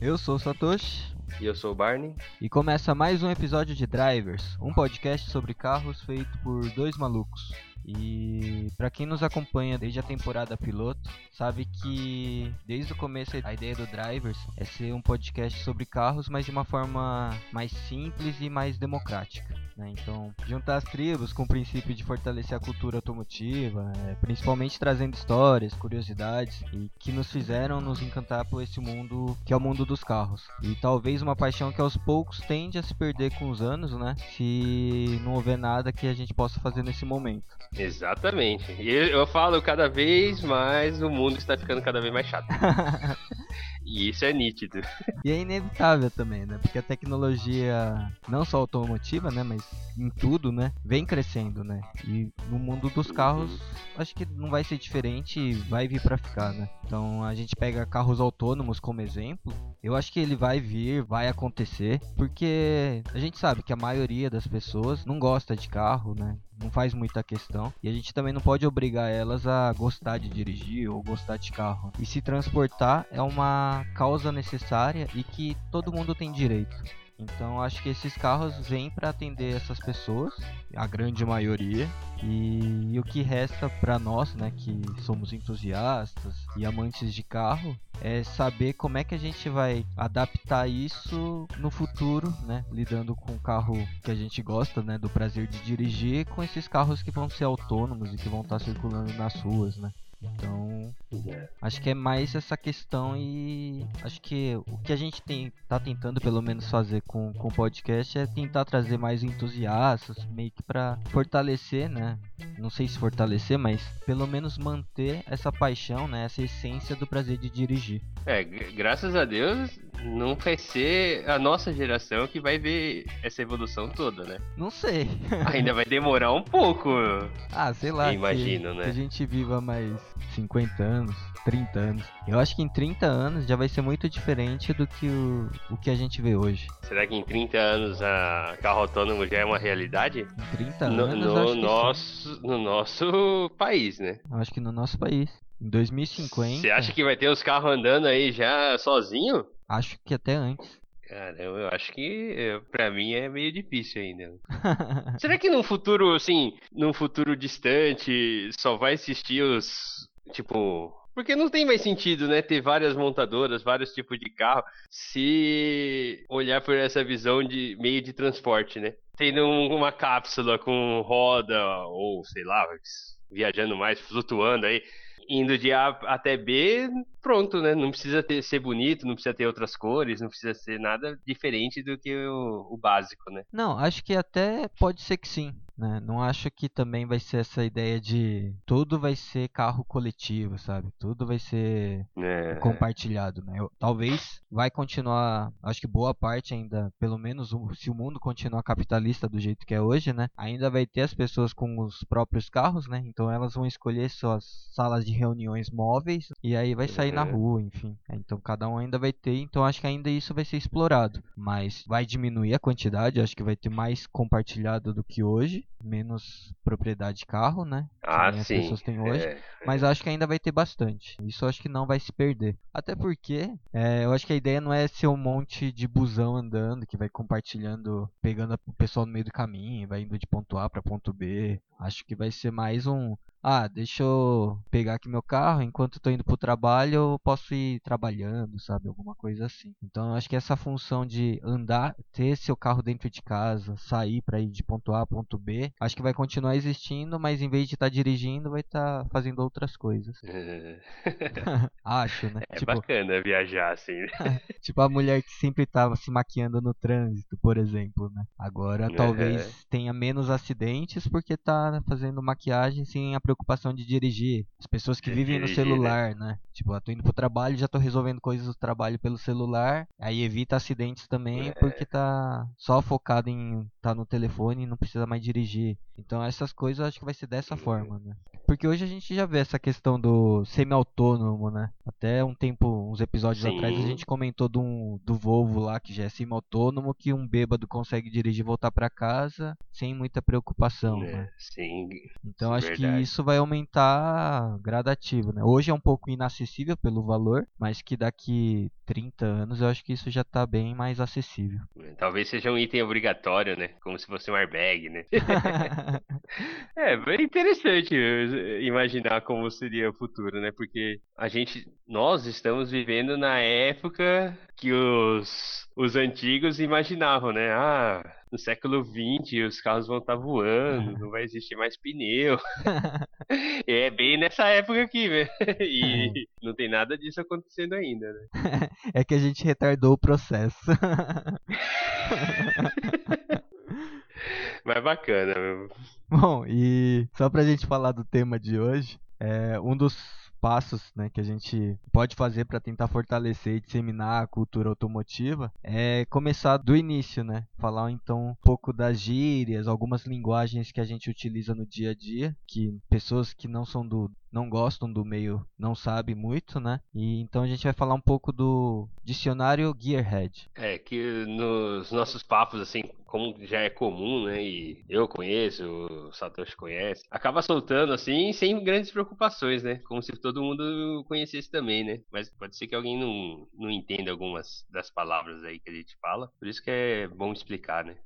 Eu sou o Satoshi. E eu sou o Barney. E começa mais um episódio de Drivers, um podcast sobre carros feito por dois malucos. E para quem nos acompanha desde a temporada piloto, sabe que desde o começo a ideia do Drivers é ser um podcast sobre carros, mas de uma forma mais simples e mais democrática. Né? Então, juntar as tribos com o princípio de fortalecer a cultura automotiva, é, principalmente trazendo histórias, curiosidades e que nos fizeram nos encantar por esse mundo que é o mundo dos carros. E talvez uma paixão que aos poucos tende a se perder com os anos, né? Se não houver nada que a gente possa fazer nesse momento. Exatamente. E eu falo cada vez mais o mundo está ficando cada vez mais chato. E isso é nítido. E é inevitável também, né? Porque a tecnologia, não só automotiva, né? Mas em tudo, né? Vem crescendo, né? E no mundo dos carros, uhum. acho que não vai ser diferente e vai vir para ficar, né? Então a gente pega carros autônomos como exemplo. Eu acho que ele vai vir, vai acontecer, porque a gente sabe que a maioria das pessoas não gosta de carro, né? Não faz muita questão. E a gente também não pode obrigar elas a gostar de dirigir ou gostar de carro. E se transportar é uma causa necessária e que todo mundo tem direito. Então acho que esses carros vêm para atender essas pessoas, a grande maioria, e, e o que resta para nós, né, que somos entusiastas e amantes de carro, é saber como é que a gente vai adaptar isso no futuro, né, lidando com o carro que a gente gosta, né, do prazer de dirigir, com esses carros que vão ser autônomos e que vão estar circulando nas ruas, né. Então, é. acho que é mais essa questão e acho que o que a gente tem tá tentando pelo menos fazer com, com o podcast é tentar trazer mais entusiastas, meio que para fortalecer, né? Não sei se fortalecer, mas pelo menos manter essa paixão, né, essa essência do prazer de dirigir. É, graças a Deus, não vai ser a nossa geração que vai ver essa evolução toda, né? Não sei. Ainda vai demorar um pouco. Ah, sei lá. Imagino, que, né? Que a gente viva mais 50 anos, 30 anos. Eu acho que em 30 anos já vai ser muito diferente do que o, o que a gente vê hoje. Será que em 30 anos a carro autônomo já é uma realidade? Em 30 anos. No, no nosso, no nosso país, né? Eu acho que no nosso país. Em 2050. Você acha que vai ter os carros andando aí já sozinho? Acho que até antes. Caramba, eu acho que para mim é meio difícil ainda. Será que num futuro, assim, num futuro distante, só vai existir os. Tipo. Porque não tem mais sentido, né? Ter várias montadoras, vários tipos de carro, se olhar por essa visão de meio de transporte, né? Tendo uma cápsula com roda, ou sei lá, viajando mais, flutuando aí indo de A até B, pronto, né? Não precisa ter, ser bonito, não precisa ter outras cores, não precisa ser nada diferente do que o, o básico, né? Não, acho que até pode ser que sim. Né? Não acho que também vai ser essa ideia de tudo vai ser carro coletivo, sabe? Tudo vai ser é. compartilhado, né? Eu, talvez vai continuar, acho que boa parte ainda, pelo menos se o mundo continuar capitalista do jeito que é hoje, né? Ainda vai ter as pessoas com os próprios carros, né? Então elas vão escolher suas salas de reuniões móveis e aí vai sair é. na rua, enfim. Então cada um ainda vai ter, então acho que ainda isso vai ser explorado, mas vai diminuir a quantidade, acho que vai ter mais compartilhado do que hoje menos propriedade de carro, né? Ah, sim. as pessoas têm hoje. É, mas acho que ainda vai ter bastante. Isso acho que não vai se perder. Até porque é, eu acho que a ideia não é ser um monte de busão andando que vai compartilhando, pegando o pessoal no meio do caminho, vai indo de ponto A para ponto B. Acho que vai ser mais um ah, deixa eu pegar aqui meu carro, enquanto eu tô indo pro trabalho, eu posso ir trabalhando, sabe? Alguma coisa assim. Então, eu acho que essa função de andar, ter seu carro dentro de casa, sair para ir de ponto A a ponto B, acho que vai continuar existindo, mas em vez de estar tá dirigindo, vai estar tá fazendo outras coisas. acho, né? É tipo, bacana viajar assim. tipo a mulher que sempre tava se maquiando no trânsito, por exemplo, né? Agora talvez tenha menos acidentes porque tá fazendo maquiagem sem a preocupação de dirigir. As pessoas que vivem dirigir, no né? celular, né? né? Tipo, eu tô indo pro trabalho e já tô resolvendo coisas do trabalho pelo celular. Aí evita acidentes também é. porque tá só focado em tá no telefone e não precisa mais dirigir. Então essas coisas eu acho que vai ser dessa forma, né? porque hoje a gente já vê essa questão do semi-autônomo, né? Até um tempo, uns episódios Sim. atrás, a gente comentou do, do Volvo lá, que já é semi-autônomo, que um bêbado consegue dirigir e voltar para casa sem muita preocupação, É, né? sim. Então acho que verdade. Isso vai aumentar gradativo, né? Hoje é um pouco inacessível pelo valor, mas que daqui 30 anos eu acho que isso já tá bem mais acessível. Talvez seja um item obrigatório, né? Como se fosse um airbag, né? É, bem interessante eh, imaginar como seria o futuro, né? Porque a gente, nós estamos vivendo na época que os, os antigos imaginavam, né? Ah, no século XX os carros vão estar voando, não vai existir mais pneu. É bem nessa época aqui, né? E não tem nada disso acontecendo ainda, né? É que a gente retardou o processo. Mas bacana, meu. Bom, e só pra gente falar do tema de hoje, é, um dos passos né, que a gente pode fazer para tentar fortalecer e disseminar a cultura automotiva é começar do início, né? Falar então um pouco das gírias, algumas linguagens que a gente utiliza no dia a dia, que pessoas que não são do não gostam do meio não sabem muito, né? E então a gente vai falar um pouco do dicionário Gearhead. É que nos nossos papos, assim, como já é comum, né? E eu conheço, o Satoshi conhece, acaba soltando assim, sem grandes preocupações, né? Como se todo mundo conhecesse também, né? Mas pode ser que alguém não, não entenda algumas das palavras aí que a gente fala. Por isso que é bom explicar, né?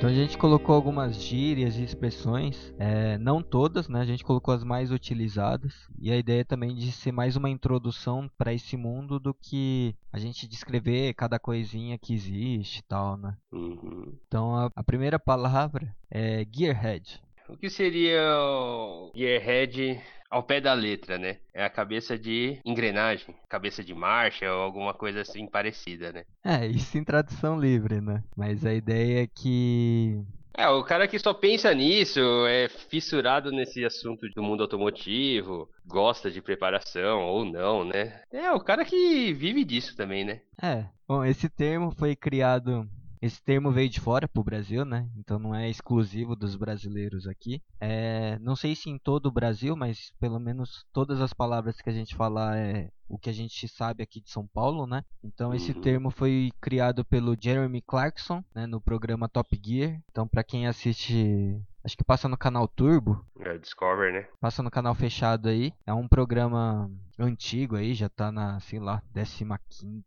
Então a gente colocou algumas gírias e expressões, é, não todas, né? A gente colocou as mais utilizadas. E a ideia também de ser mais uma introdução para esse mundo do que a gente descrever cada coisinha que existe e tal, né? Uhum. Então a, a primeira palavra é Gearhead. O que seria o Gearhead ao pé da letra, né? É a cabeça de engrenagem, cabeça de marcha ou alguma coisa assim parecida, né? É, isso em tradução livre, né? Mas a ideia é que É, o cara que só pensa nisso, é fissurado nesse assunto do mundo automotivo, gosta de preparação ou não, né? É, o cara que vive disso também, né? É, bom, esse termo foi criado. Esse termo veio de fora pro Brasil, né? Então não é exclusivo dos brasileiros aqui. É, não sei se em todo o Brasil, mas pelo menos todas as palavras que a gente falar é o que a gente sabe aqui de São Paulo, né? Então esse Uhum. termo foi criado pelo Jeremy Clarkson, né, no programa Top Gear. Então para quem assiste, acho que passa no canal Turbo, É, Discover, né? passa no canal fechado aí. É um programa antigo aí, já tá na, sei lá, 15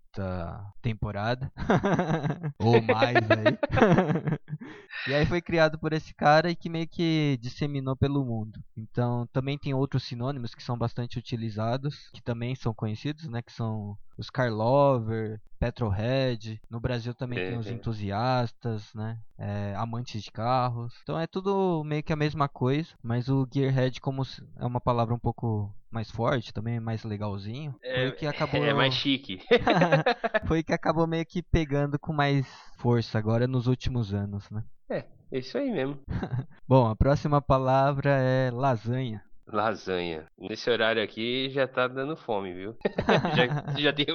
temporada. Ou mais aí. e aí foi criado por esse cara e que meio que disseminou pelo mundo. Então também tem outros sinônimos que são bastante utilizados, que também são conhecidos, né? Que são os car lover, petrolhead. No Brasil também tem os É, é. entusiastas, né? é, amantes de carros. Então é tudo meio que a mesma coisa, mas o Gearhead, como é uma palavra um pouco mais forte, também mais legalzinho, foi o que acabou. É mais chique. foi o que acabou meio que pegando com mais força agora nos últimos anos, né? É, é isso aí mesmo. Bom, a próxima palavra é lasanha. Lasanha. Nesse horário aqui já tá dando fome, viu? já, já tem,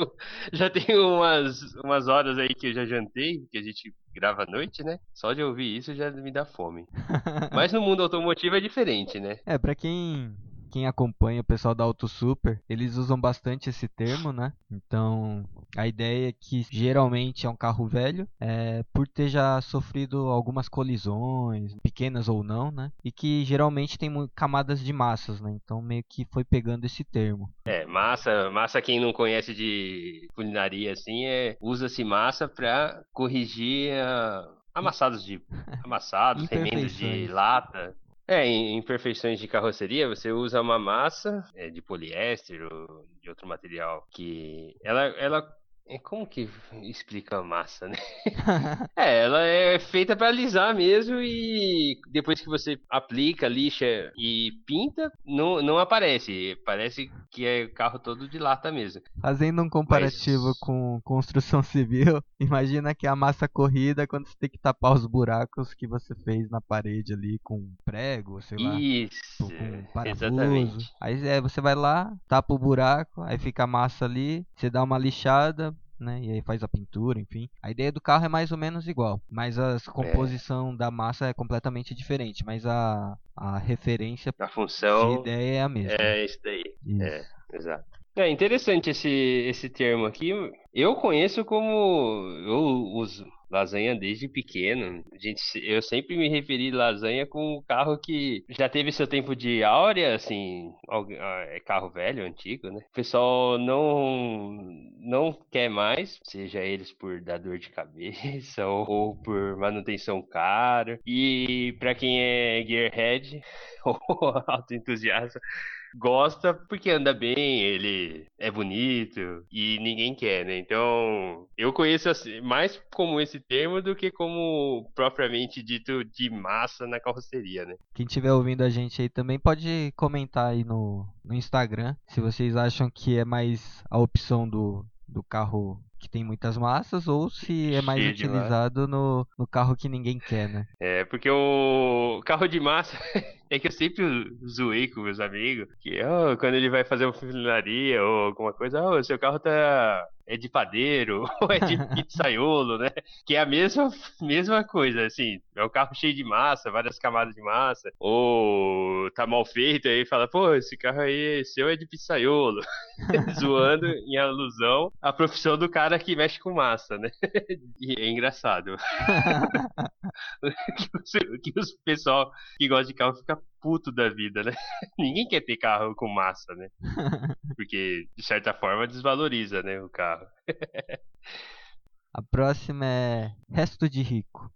já tem umas, umas horas aí que eu já jantei, que a gente grava à noite, né? Só de ouvir isso já me dá fome. Mas no mundo automotivo é diferente, né? É, pra quem quem acompanha o pessoal da Auto Super, eles usam bastante esse termo, né? Então, a ideia é que geralmente é um carro velho, é, por ter já sofrido algumas colisões, pequenas ou não, né? E que geralmente tem camadas de massas, né? Então, meio que foi pegando esse termo. É, massa, massa quem não conhece de culinaria assim, é usa-se massa pra corrigir ah, amassados de amassados, remendos de lata. É, em imperfeições de carroceria, você usa uma massa é, de poliéster ou de outro material que ela ela como que explica a massa, né? É, ela é feita pra alisar mesmo e depois que você aplica, lixa e pinta, não, não aparece. Parece que é carro todo de lata mesmo. Fazendo um comparativo Mas- com construção civil, imagina que a massa corrida é quando você tem que tapar os buracos que você fez na parede ali com prego, sei lá. Isso, com parafuso. exatamente. Aí é, você vai lá, tapa o buraco, aí fica a massa ali, você dá uma lixada, né? E aí faz a pintura, enfim. A ideia do carro é mais ou menos igual, mas a composição é. da massa é completamente diferente, mas a, a referência a função de ideia é a mesma. É isso daí. Isso. É, exato. É interessante esse, esse termo aqui. Eu conheço como. Eu uso lasanha desde pequeno. Gente, eu sempre me referi lasanha com um carro que já teve seu tempo de áurea, assim, ah, é carro velho, antigo, né? O pessoal não não quer mais, seja eles por dar dor de cabeça ou, por manutenção cara. E para quem é gearhead ou autoentusiasta, gosta porque anda bem, ele é bonito e ninguém quer, né? Então, eu conheço assim, mais como esse termo do que como propriamente dito de massa na carroceria, né? Quem estiver ouvindo a gente aí também pode comentar aí no, no Instagram se vocês acham que é mais a opção do, do carro que tem muitas massas ou se é mais Cheio utilizado no, no carro que ninguém quer, né? É, porque o carro de massa é que eu sempre zoei com meus amigos que oh, quando ele vai fazer uma funilaria ou alguma coisa, oh, seu carro tá é de padeiro ou é de pizzaiolo, né? Que é a mesma, mesma coisa, assim, é um carro cheio de massa, várias camadas de massa, ou tá mal feito, aí fala, pô, esse carro aí seu é de pizzaiolo, zoando em alusão à profissão do cara que mexe com massa, né? E é engraçado. que, os, pessoal que gosta de carro fica puto da vida, né? Ninguém quer ter carro com massa, né? Porque, de certa forma, desvaloriza, né, o carro. A próxima é resto de rico.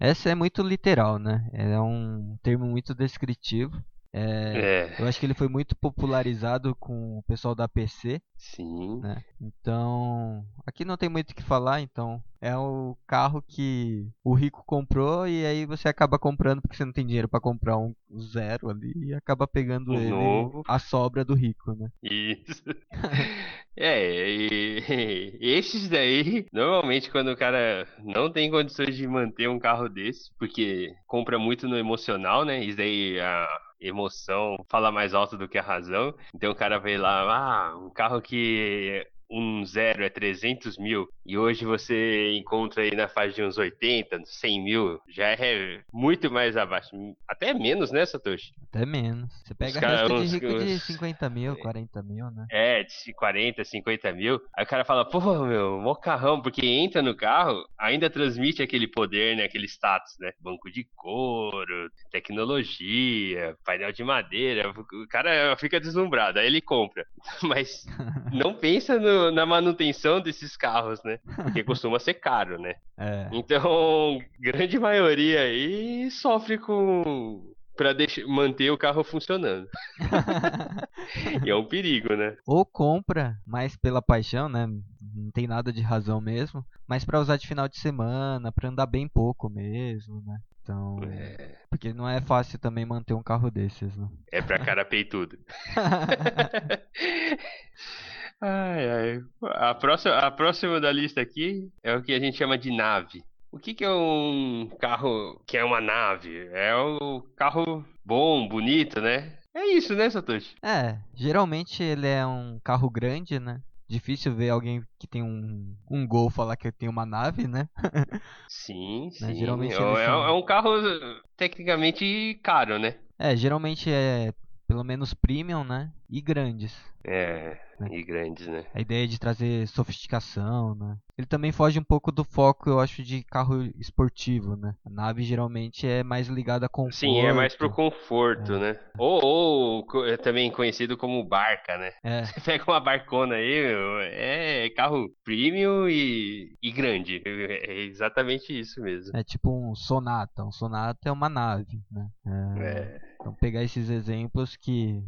Essa é muito literal, né? É um termo muito descritivo. É, é. Eu acho que ele foi muito popularizado com o pessoal da PC. Sim. Né? Então, aqui não tem muito o que falar, então é o carro que o rico comprou e aí você acaba comprando porque você não tem dinheiro para comprar um zero ali e acaba pegando ele novo. a sobra do rico, né? Isso. é, e, esses daí, normalmente quando o cara não tem condições de manter um carro desse, porque compra muito no emocional, né? Isso daí a emoção fala mais alto do que a razão. Então o cara vê lá, ah, um carro que um zero é 300 mil e hoje você encontra aí na faixa de uns 80, 100 mil, já é muito mais abaixo. Até menos, né, Satoshi? Até menos. Você pega cara, de rico uns... de 50 mil, 40 mil, né? É, de 40, 50 mil. Aí o cara fala, pô, meu, mocarrão, porque entra no carro, ainda transmite aquele poder, né, aquele status, né? Banco de couro, tecnologia, painel de madeira. O cara fica deslumbrado, aí ele compra. Mas não pensa no na manutenção desses carros, né? Porque costuma ser caro, né? É. Então, grande maioria aí sofre com para manter o carro funcionando. e é um perigo, né? Ou compra mais pela paixão, né? Não tem nada de razão mesmo, mas para usar de final de semana, para andar bem pouco mesmo, né? Então, é... porque não é fácil também manter um carro desses, né? É pra cara peitudo. Ai, ai. A próxima, a próxima da lista aqui é o que a gente chama de nave. O que, que é um carro que é uma nave? É o carro bom, bonito, né? É isso, né, Satoshi? É, geralmente ele é um carro grande, né? Difícil ver alguém que tem um, um Gol falar que tem uma nave, né? sim, sim. Né? Geralmente é, é, um carro tecnicamente caro, né? É, geralmente é pelo menos premium, né? E grandes. É, né? e grandes, né? A ideia de trazer sofisticação, né? Ele também foge um pouco do foco, eu acho, de carro esportivo, né? A nave geralmente é mais ligada a conforto. Sim, é mais pro conforto, é. né? Ou, ou é também conhecido como barca, né? É. Você pega uma barcona aí, meu, é carro premium e, e grande. É exatamente isso mesmo. É tipo um Sonata. Um Sonata é uma nave, né? é. é. Então pegar esses exemplos que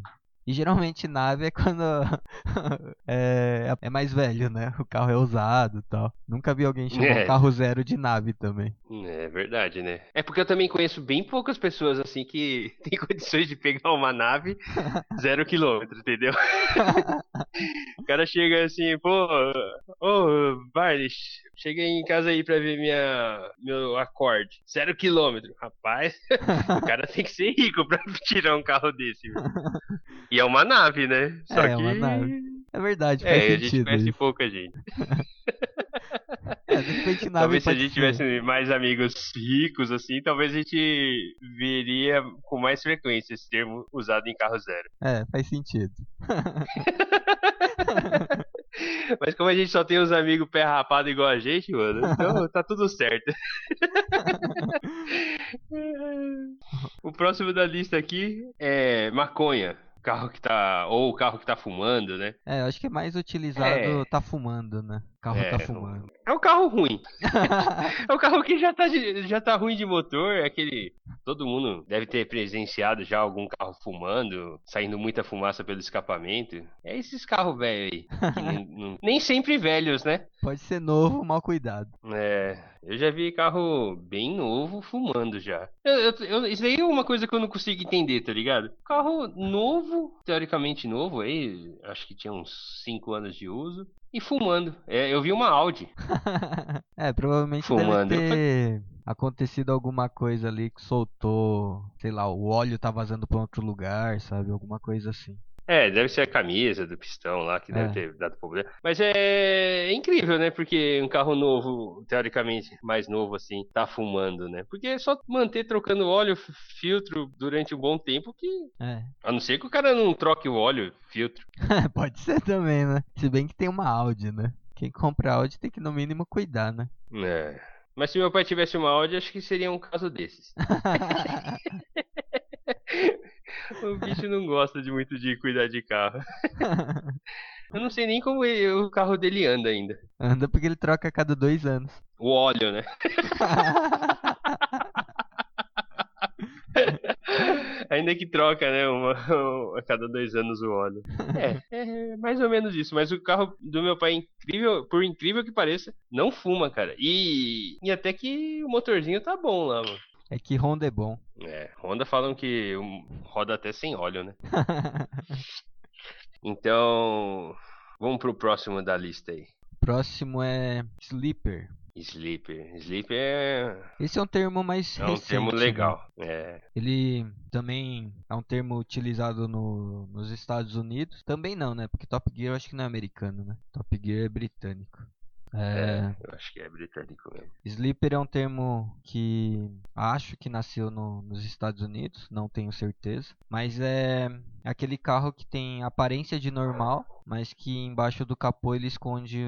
e geralmente nave é quando é, é, mais velho, né? O carro é usado e tal. Nunca vi alguém chamar é. um carro zero de nave também. É verdade, né? É porque eu também conheço bem poucas pessoas assim que têm condições de pegar uma nave zero quilômetro, entendeu? o cara chega assim, pô, ô, oh, Barney, cheguei em casa aí pra ver minha, meu acorde. Zero quilômetro. Rapaz, o cara tem que ser rico pra tirar um carro desse. Viu? E é uma nave, né? Só é, que... é uma nave. É verdade, faz é, sentido. a gente conhece isso. pouca gente. É, de repente nave Talvez se a gente ser. tivesse mais amigos ricos, assim, talvez a gente veria com mais frequência esse termo usado em carro zero. É, faz sentido. Mas como a gente só tem uns amigos pé rapado igual a gente, mano, então tá tudo certo. o próximo da lista aqui é maconha. Carro que tá. Ou o carro que tá fumando, né? É, eu acho que é mais utilizado É. tá fumando, né? Carro É, tá não- fumando. É um carro ruim. É um carro que já tá, já tá ruim de motor, é aquele. Todo mundo deve ter presenciado já algum carro fumando, saindo muita fumaça pelo escapamento. É esses carros velhos aí. nem, não- nem sempre velhos, né? Pode ser novo, mal cuidado. É, eu já vi carro bem novo fumando já. Eu, eu- eu- isso aí é uma coisa que eu não consigo entender, tá ligado? Carro novo, teoricamente novo, aí, acho que tinha uns 5 anos de uso, e fumando. É, eu vi uma Audi. é, provavelmente Fumando. deve ter acontecido alguma coisa ali que soltou, sei lá, o óleo tá vazando pra outro lugar, sabe? Alguma coisa assim. É, deve ser a camisa do pistão lá que deve É. ter dado problema. Mas é incrível, né? Porque um carro novo, teoricamente mais novo assim, tá fumando, né? Porque é só manter trocando óleo, filtro durante um bom tempo que. É. A não ser que o cara não troque o óleo, filtro. Pode ser também, né? Se bem que tem uma Audi, né? Quem compra Audi tem que no mínimo cuidar, né? É. Mas se meu pai tivesse uma Audi, acho que seria um caso desses. O bicho não gosta de muito de cuidar de carro. Eu não sei nem como ele- o carro dele anda ainda. Anda porque ele troca a cada dois anos. O óleo, né? Ainda que troca, né? Uma, a cada dois anos o óleo. É, é mais ou menos isso. Mas o carro do meu pai é incrível, por incrível que pareça, não fuma, cara. E, e até que o motorzinho tá bom lá, mano. É que Honda é bom. É, Honda falam que roda até sem óleo, né? Então, vamos pro próximo da lista aí. Próximo é Sleeper. Sleeper. Sleeper é, Esse é um termo mais é um recente, termo né? legal. É, Ele também é um termo utilizado no, nos Estados Unidos. Também não, né? Porque Top Gear eu acho que não é americano, né? Top Gear é britânico. É, é, eu acho que é britânico mesmo. Sleeper é um termo que acho que nasceu no- nos Estados Unidos, não tenho certeza. Mas é aquele carro que tem aparência de normal, mas que embaixo do capô ele esconde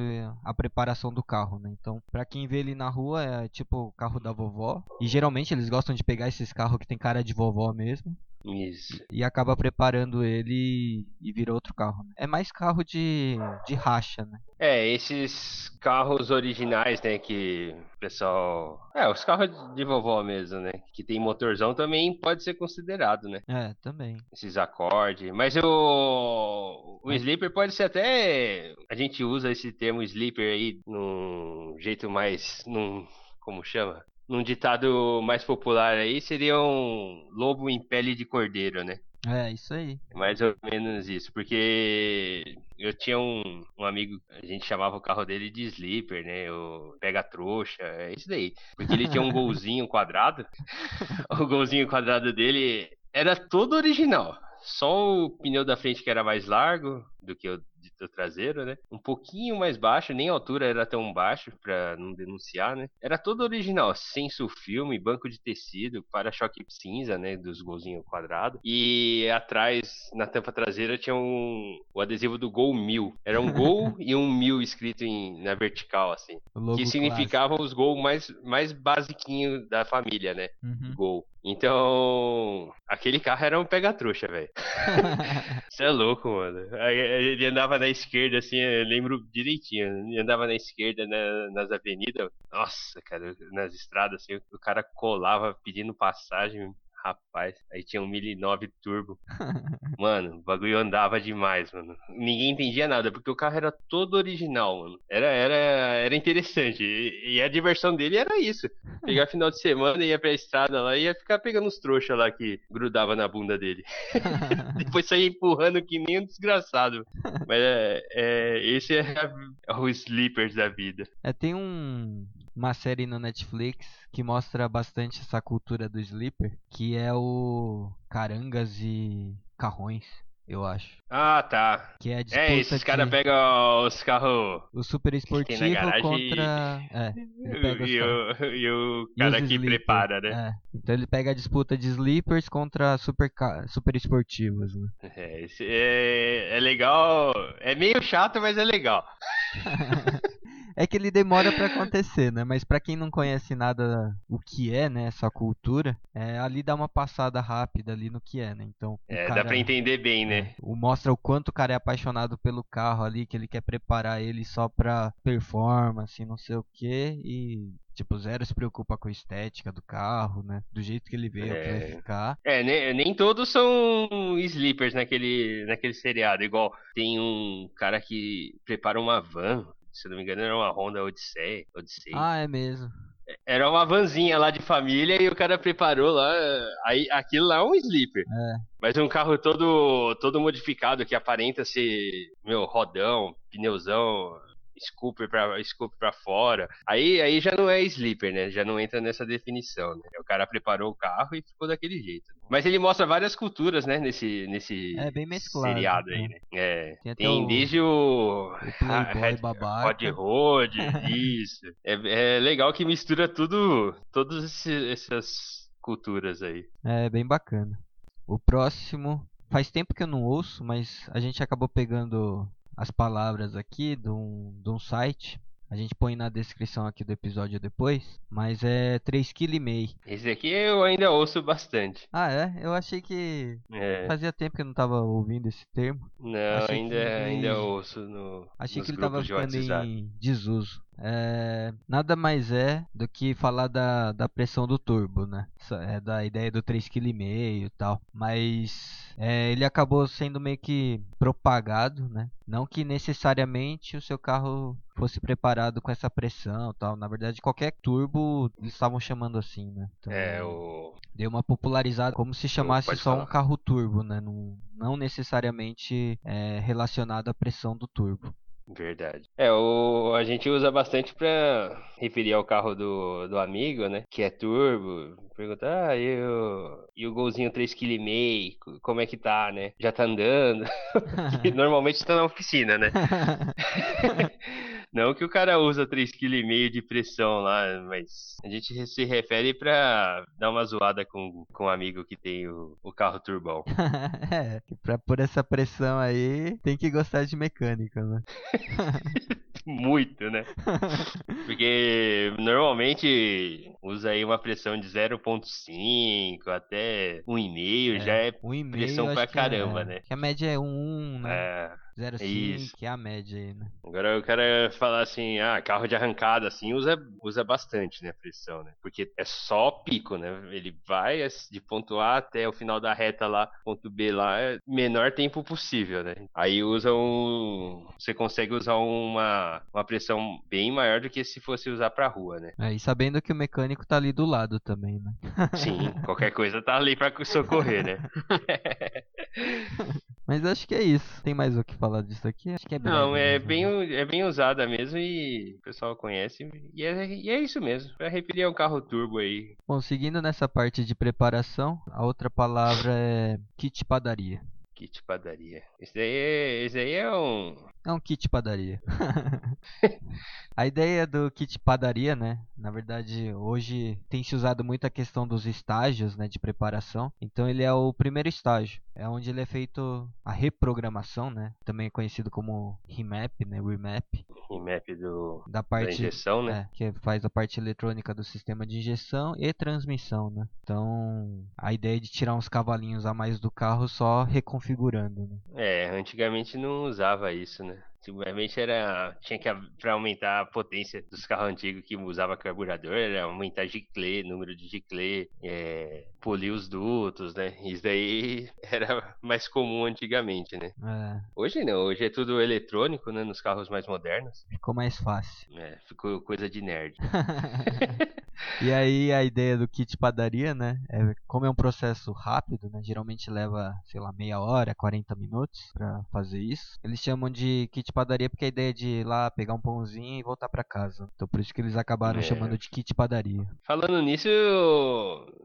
a preparação do carro, né? Então, pra quem vê ele na rua é tipo o carro da vovó. E geralmente eles gostam de pegar esses carros que tem cara de vovó mesmo. Isso. E acaba preparando ele e vira outro carro. né? É mais carro de, de racha, né? É, esses carros originais, né, que pessoal... É, os carros de vovó mesmo, né, que tem motorzão também pode ser considerado, né, É, também. esses acordes. Mas o, o sleeper pode ser até... A gente usa esse termo sleeper aí num jeito mais... Num, como chama? Num ditado mais popular aí, seria um lobo em pele de cordeiro, né? É, isso aí. Mais ou menos isso, porque eu tinha um, um amigo, a gente chamava o carro dele de sleeper, né? O pega trouxa, é isso daí. Porque ele tinha um golzinho quadrado. o golzinho quadrado dele era todo original. Só o pneu da frente que era mais largo do que o do traseiro, né? Um pouquinho mais baixo, nem a altura era tão baixo pra não denunciar, né? Era todo original, senso filme, banco de tecido, para-choque cinza, né? Dos golzinhos quadrados. E atrás, na tampa traseira, tinha um, o adesivo do Gol 1000. Era um Gol e um 1000 escrito em, na vertical, assim. Que significava os gols mais, mais basiquinho da família, né? Uhum. Gol. Então, aquele carro era um pega-trouxa, velho. Você é louco, mano. Aí, Ele andava na esquerda, assim, eu lembro direitinho. Ele andava na esquerda na- nas avenidas. Nossa, cara, nas estradas, assim, o cara colava pedindo passagem. Rapaz, aí tinha um 1009 Turbo. Mano, o bagulho andava demais, mano. Ninguém entendia nada, porque o carro era todo original, mano. Era, era, era interessante. E, e a diversão dele era isso. Pegar final de semana, ia pra estrada lá e ia ficar pegando os trouxas lá que grudava na bunda dele. Depois saía empurrando que nem um desgraçado. Mas é, é- esse é, a- é o Sleepers da vida. É, tem um, uma série no Netflix que mostra bastante essa cultura do sleeper, que é o Carangas e Carrões. eu acho. Ah, tá. Que é a disputa É, esses caras pegam os carros. o super esportivo contra. É, E o, e o cara que sleeper, prepara, né? É. Então ele pega a disputa de sleepers contra super, super esportivos, né? É, é, é legal. É meio chato, mas é legal. É que ele demora pra acontecer, né? Mas pra quem não conhece nada o que é, né, essa cultura, é, ali dá uma passada rápida ali no que é, né? Então, É, cara, dá pra entender bem, né? o mostra o quanto o cara é apaixonado pelo carro ali, que ele quer preparar ele só pra performance, não sei o que e tipo, zero se preocupa com a estética do carro, né? Do jeito que ele vê, o que vai É. ficar. É, nem, nem todos são sleepers naquele, naquele seriado. Igual tem um cara que prepara uma van. Se não me engano, era uma Honda Odyssey. Odyssey. Ah, é mesmo. Era uma vanzinha lá de família e o cara preparou lá. Aí aquilo lá é um sleeper. É. Mas um carro todo, todo modificado que aparenta ser, meu, rodão, pneuzão, scooper pra, scooper pra fora. Aí, aí já não é sleeper, né? Já não entra nessa definição, né? O cara preparou o carro e ficou daquele jeito. Mas ele mostra várias culturas, né? Nesse, nesse É bem mesclado, seriado aí, né? né? É. Tem Tem, o- desde o... O Playboy. Rod Road, isso. É, é legal que mistura tudo, todas essas culturas aí. É bem bacana. O próximo, faz tempo que eu não ouço, mas a gente acabou pegando as palavras aqui de um, de um site. A gente põe na descrição aqui do episódio depois, mas é 3,5 kg. Esse aqui eu ainda ouço bastante. Ah, é? Eu achei que É. fazia tempo que eu não tava ouvindo esse termo. Não, Achei ainda, que- ainda ouço no, Achei que ele tava grupos de ficando em desuso. É, nada mais é do que falar da, da pressão do turbo, né? É da ideia do 3,5 kg e tal. Mas é, ele acabou sendo meio que propagado, né? Não que necessariamente o seu carro fosse preparado com essa pressão tal. Na verdade, qualquer turbo eles estavam chamando assim, né? Então, É, o... Deu uma popularizada como se chamasse só um falar. carro turbo, né? Não, não necessariamente é, relacionado à pressão do turbo. Verdade. É, o... a gente usa bastante pra referir ao carro do, do amigo, né? Que é turbo. Pergunta, ah, e o, e o golzinho 3,5 kg, como é que tá, né? Já tá andando? Normalmente tá na oficina, né? Não que o cara usa 3,5 kg de pressão lá, mas a gente se refere pra dar uma zoada com, com um amigo que tem o, o carro turbão. é, que pra pôr essa pressão aí, tem que gostar de mecânica, né? Muito, né? Porque normalmente usa aí uma pressão de 0.5 até 1,5, já é. um e meio, pressão pra que caramba, é, né? Que a média é 1, né? é, 0,5, isso. que é a média aí, né? Agora o cara falar assim, ah, carro de arrancada assim usa, usa bastante, né, pressão, né? Porque é só pico, né? Ele vai de ponto A até o final da reta lá, ponto B lá, é menor tempo possível, né? Aí usa um, você consegue usar uma, uma pressão bem maior do que se fosse usar pra rua, né? É, e sabendo que o mecânico tá ali do lado também, né? Sim, qualquer coisa tá ali pra socorrer, né? Mas acho que é isso. Tem mais o que falar disso aqui? Acho que é breve Não, é mesmo, bem, né? é bem usada mesmo e o pessoal conhece. E é, e é isso mesmo. Pra referir ao carro turbo aí. Bom, seguindo nessa parte de preparação, a outra palavra é kit padaria. Kit padaria. Esse daí é, esse daí é um. É um kit padaria. a ideia do kit padaria, né? Na verdade, hoje tem se usado muito a questão dos estágios, né, de preparação. Então ele é o primeiro estágio, é onde ele é feito a reprogramação, né? Também é conhecido como remap, né, remap, remap do, da da parte injeção, né? é, que faz a parte eletrônica do sistema de injeção e transmissão, né? Então, a ideia é de tirar uns cavalinhos a mais do carro só reconfigurando, né? É, antigamente não usava isso, né? Antigamente era. Tinha que. Pra aumentar a potência dos carros antigos que usava carburador, era aumentar giclê, número de giclê, é, polir os dutos, né? Isso daí era mais comum antigamente, né? É, Hoje não, hoje é tudo eletrônico, né? Nos carros mais modernos. ficou mais fácil. É, ficou coisa de nerd. E aí a ideia do kit padaria, né? É, como é um processo rápido, né? Geralmente leva, sei lá, meia hora, 40 minutos para fazer isso. Eles chamam de kit padaria porque a ideia é de ir lá pegar um pãozinho e voltar para casa. Então por isso que eles acabaram É. chamando de kit padaria. Falando nisso,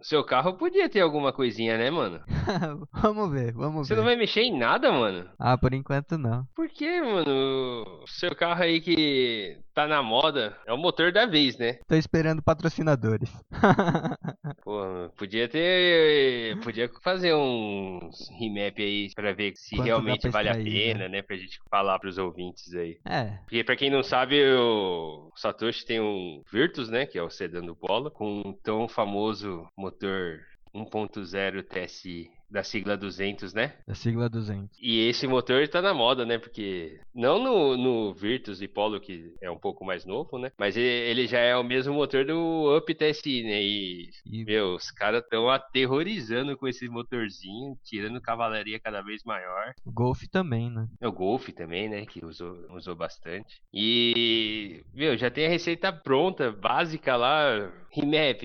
seu carro podia ter alguma coisinha, né, mano? vamos ver, vamos Você ver. não vai mexer em nada, mano? Ah, por enquanto não. Por que, mano? Seu carro aí que tá na moda é o motor da vez, né? Tô esperando patrocinadores. Pô, podia ter. Podia fazer uns remap aí pra ver se Quanto realmente vale a extrair, pena, né? Pra gente falar pros ouvintes aí. é, Porque pra quem não sabe, o Satoshi tem um Virtus, né? Que é o sedã do Polo, com um tão famoso motor 1.0 TSI da sigla 200, né? da sigla 200. E esse motor tá na moda, né? Porque não no, no Virtus e Polo, que é um pouco mais novo, né? Mas ele, ele já é o mesmo motor do Up TSI, né? E, E meu, os caras tão aterrorizando com esse motorzinho, tirando cavalaria cada vez maior. o Golf também, né? É o Golf também, né? Que usou, usou bastante. E, meu, já tem a receita pronta, básica lá. Remap.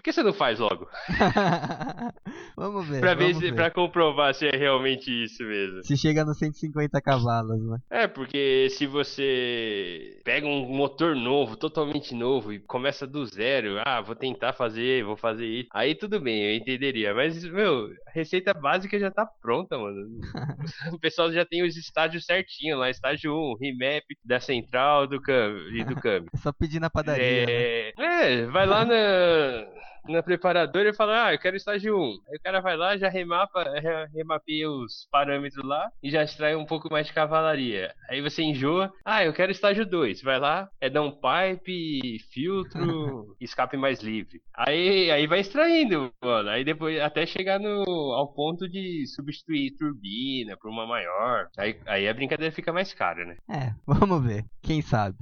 Por que você não faz logo? vamos ver. Pra, ver vamos se, ver. pra comprovar se é realmente isso mesmo. Se chega nos 150 cavalos, né? É, porque se você pega um motor novo, totalmente novo, e começa do zero, ah, vou tentar fazer, vou fazer isso. Aí tudo bem, eu entenderia. Mas, meu, a receita básica já tá pronta, mano. o pessoal já tem os estágios certinho lá, estágio 1, remap da central do câmbio e do câmbio. É só pedir na padaria. né? É, é, vai lá na, na preparadora e fala, ah, eu quero estágio 1. Aí o cara vai lá, já remapa, re- remapeia os parâmetros lá e já extrai um pouco mais de cavalaria. Aí você enjoa, ah, eu quero estágio 2. Vai lá, é down pipe, filtro, escape mais livre. Aí, aí vai extraindo, mano. Aí depois, até chegar no, ao ponto de substituir turbina por uma maior. Aí, aí a brincadeira fica mais cara, né? É, vamos ver. Quem sabe?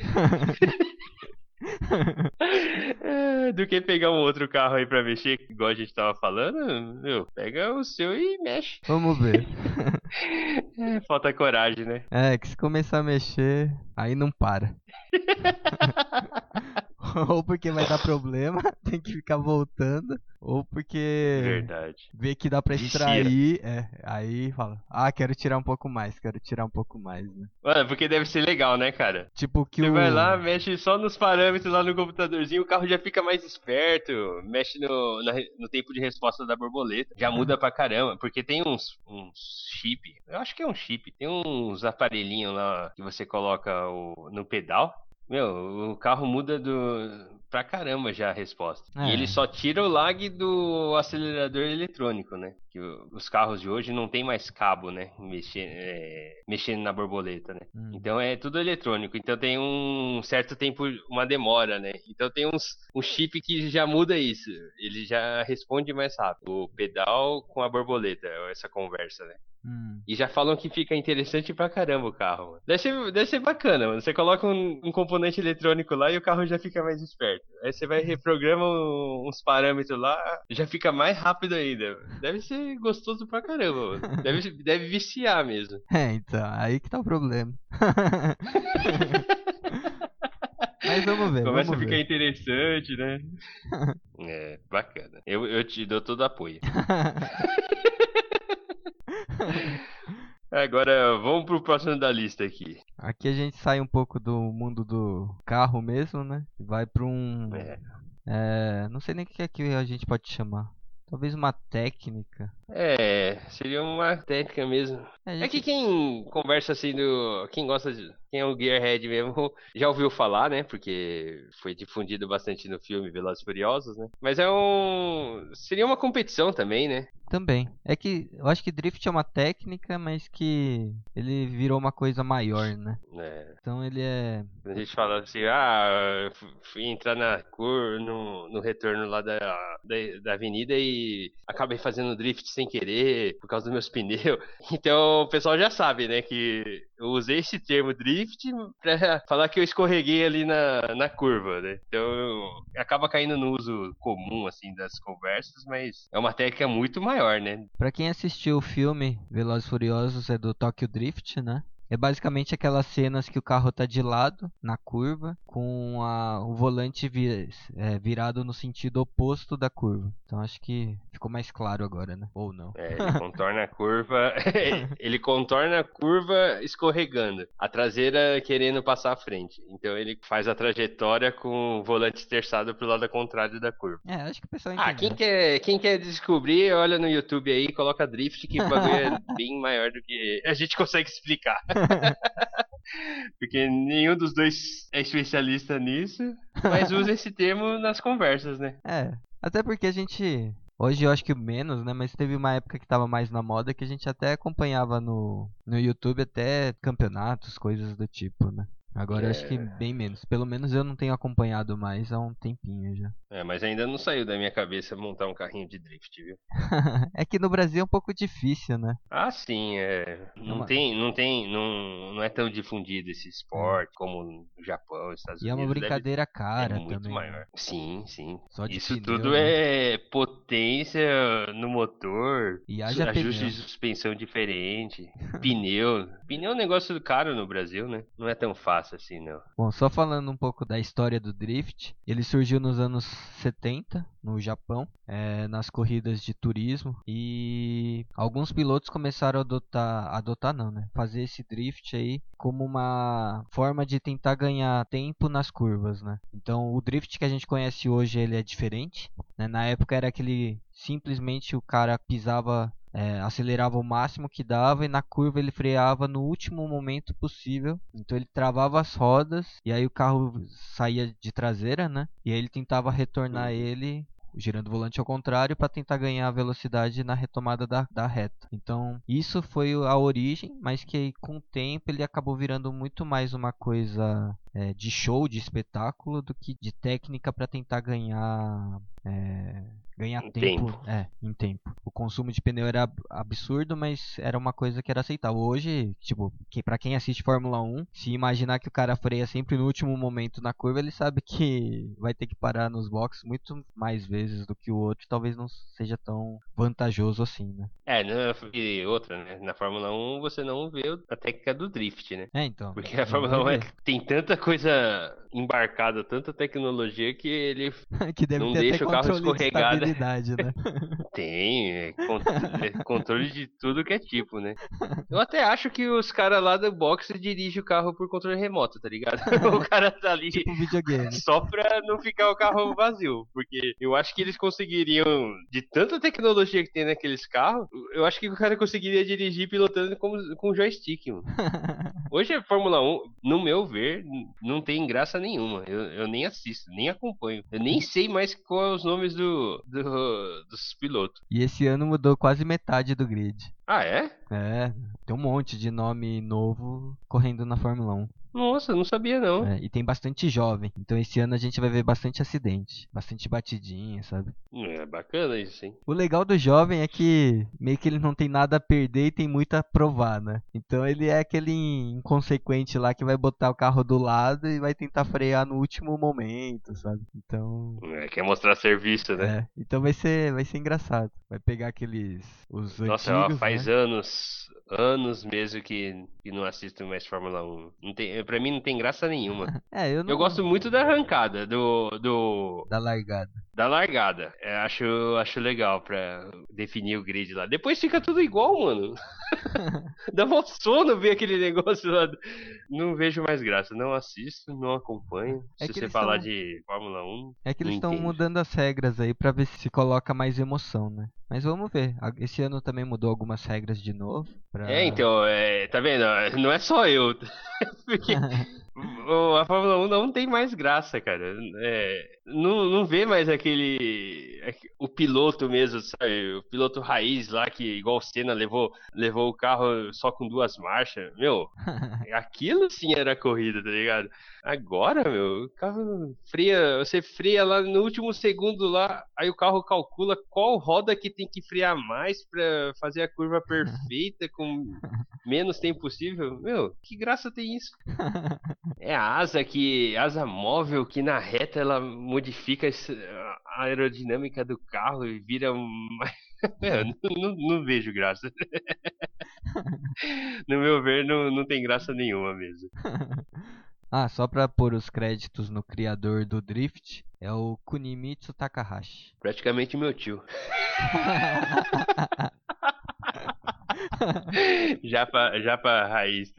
Do que pegar um outro carro aí pra mexer, igual a gente tava falando, meu, pega o seu e mexe. Vamos ver. É, falta coragem, né? É, que se começar a mexer, aí não para. ou porque vai dar problema, tem que ficar voltando, ou porque Verdade. vê que dá pra extrair, é, aí fala, ah, quero tirar um pouco mais, quero tirar um pouco mais, né? Mano, porque deve ser legal, né, cara? Tipo que Você o vai lá, mexe só nos parâmetros lá no computadorzinho, o carro já fica mais esperto, mexe no, na no tempo de resposta da borboleta, já muda pra caramba, porque tem uns, uns chip, eu acho que é um chip, tem uns aparelhinhos lá que você coloca o- no pedal, meu, o carro muda do pra caramba já a resposta. É. E ele só tira o lag do acelerador eletrônico, né? Que os carros de hoje não tem mais cabo, né? Mexer, é, mexendo na borboleta, né? Hum. Então é tudo eletrônico. Então tem um certo tempo, uma demora, né? Então tem uns, um chip que já muda isso. Ele já responde mais rápido. O pedal com a borboleta, essa conversa, né? Hum. E já falam que fica interessante pra caramba o carro. Mano. Deve, ser, deve ser bacana, mano. Você coloca um, um componente eletrônico lá e o carro já fica mais esperto. Aí você vai reprograma um- uns parâmetros lá, já fica mais rápido ainda. Deve ser gostoso pra caramba, mano. Deve, deve viciar mesmo. É, então, aí que tá o problema. Mas vamos ver, Começa a vamos ficar ver. interessante, né? É, bacana. Eu, eu te dou todo apoio. Agora, vamos pro próximo da lista aqui. Aqui a gente sai um pouco do mundo do carro mesmo, né? E vai pra um. É. É, não sei nem o que é que a gente pode chamar. Talvez uma técnica. É, seria uma técnica mesmo. É, a É gente- que quem conversa assim do. Quem gosta de. Quem é o Gearhead mesmo já ouviu falar, né? Porque foi difundido bastante no filme Velozes Furiosos, né? Mas é um. Seria uma competição também, né? Também. É que eu acho que drift é uma técnica, mas que ele virou uma coisa maior, né? É, Então ele é. A gente fala assim, ah, fui entrar na cor no, no retorno lá da, da, da avenida e acabei fazendo drift sem querer por causa dos meus pneus. Então o pessoal já sabe, né, que eu usei esse termo drift pra falar que eu escorreguei ali na, na curva, né? Então acaba caindo no uso comum, assim, das conversas, mas é uma técnica muito maior, né? Pra quem assistiu o filme Velozes Furiosos é do Tokyo Drift, né? É basicamente aquelas cenas que o carro tá de lado, na curva, com a, o volante vi, é, virado no sentido oposto da curva. Então acho que ficou mais claro agora, né? Ou não. É, ele contorna a curva. ele contorna a curva escorregando. A traseira querendo passar à frente. Então ele faz a trajetória com o volante terçado pro lado contrário da curva. É, acho que o pessoal entendeu. Ah, quem quer, quem quer descobrir, olha no YouTube aí, coloca drift, que o bagulho é bem maior do que a gente consegue explicar. Porque nenhum dos dois é especialista nisso, mas usa esse termo nas conversas, né? É, até porque a gente Hoje eu acho que menos, né? Mas teve uma época que tava mais na moda que a gente até acompanhava no, no YouTube até campeonatos, coisas do tipo, né? Agora é... acho que bem menos. Pelo menos eu não tenho acompanhado mais há um tempinho já. É, mas ainda não saiu da minha cabeça montar um carrinho de drift, viu? é que no Brasil é um pouco difícil, né? Ah, sim, é. Não uma... tem, não tem, não, não é tão difundido esse esporte é. como no Japão, Estados e Unidos. E é uma brincadeira deve... cara é muito também. maior. Né? Sim, sim. Isso pneu, tudo né? é potência no motor, e haja ajuste pneu. de suspensão diferente, pneu. Pneu é um negócio caro no Brasil, né? Não é tão fácil assim, não. Bom, só falando um pouco da história do drift, ele surgiu nos anos 70 no Japão, é, nas corridas de turismo e alguns pilotos começaram a adotar, adotar não, né? Fazer esse drift aí como uma forma de tentar ganhar tempo nas curvas, né? Então o drift que a gente conhece hoje ele é diferente. Né? Na época era aquele simplesmente o cara pisava é, acelerava o máximo que dava e na curva ele freava no último momento possível. Então ele travava as rodas e aí o carro saía de traseira, né? E aí ele tentava retornar uhum. ele girando o volante ao contrário para tentar ganhar velocidade na retomada da, da reta. Então, isso foi a origem, mas que com o tempo ele acabou virando muito mais uma coisa é, de show, de espetáculo, do que de técnica para tentar ganhar é, ganhar tempo, tempo, É, em tempo. O consumo de pneu era absurdo, mas era uma coisa que era aceitável. Hoje, tipo, que para quem assiste Fórmula 1, se imaginar que o cara freia sempre no último momento na curva, ele sabe que vai ter que parar nos boxes muito mais vezes do que o outro, talvez não seja tão vantajoso assim, né? É, e outra, né? Na Fórmula 1 você não vê a técnica do drift, né? É, então. Porque a Fórmula 1 é, tem tanta coisa embarcada, tanta tecnologia que ele que não deixa o carro escorregar né? Tem, é, é, controle de tudo que é tipo, né? Eu até acho que os caras lá do box dirigem o carro por controle remoto, tá ligado? o cara tá ali tipo só pra não ficar o carro vazio. Porque eu acho que eles conseguiriam, de tanta tecnologia que tem naqueles carros, eu acho que o cara conseguiria dirigir pilotando com, com joystick, mano. Hoje a Fórmula 1, no meu ver, não tem graça nenhuma. Eu, eu nem assisto, nem acompanho. Eu nem sei mais quais são os nomes do, do dos pilotos. E esse ano mudou quase metade do grid. Ah, é? É, tem um monte de nome novo correndo na Fórmula 1. Nossa, não sabia não. É, e tem bastante jovem. Então esse ano a gente vai ver bastante acidente. Bastante batidinha, sabe? É bacana isso, hein? O legal do jovem é que meio que ele não tem nada a perder e tem muito a provar, né? Então ele é aquele inconsequente lá que vai botar o carro do lado e vai tentar frear no último momento, sabe? Então. É, quer mostrar serviço, né? É. Então vai ser, vai ser engraçado. Vai pegar aqueles. Os Nossa, antigos, ó, faz né? anos anos mesmo que, que não assisto mais Fórmula 1. Não tem, pra mim não tem graça nenhuma. é, eu, não... eu gosto muito da arrancada, do. do... Da largada. Da largada. É, acho, acho legal pra definir o grid lá. Depois fica tudo igual, mano. Dá um sono ver aquele negócio lá. Não vejo mais graça. Não assisto, não acompanho. É se você falar tão... de Fórmula 1. É que eles estão mudando as regras aí pra ver se coloca mais emoção, né? Mas vamos ver. Esse ano também mudou algumas regras de novo. Pra... É, então, é, tá vendo? Não é só eu. Porque a Fórmula 1 não tem mais graça, cara. É, não, não vê mais aquele. O piloto mesmo, sabe? O piloto raiz lá que, igual o Senna, levou, levou o carro só com duas marchas. Meu, aquilo sim era corrida, tá ligado? Agora, meu, o carro freia. Você freia lá no último segundo lá, aí o carro calcula qual roda que tem que frear mais pra fazer a curva perfeita com menos tempo possível. Meu, que graça tem isso? É a asa que. asa móvel que na reta ela modifica a aerodinâmica do carro e vira mais. É, não, não, não, vejo graça. no meu ver, não, não tem graça nenhuma mesmo. Ah, só pra pôr os créditos no criador do Drift, é o Kunimitsu Takahashi. Praticamente meu tio. já pra, já pra raiz.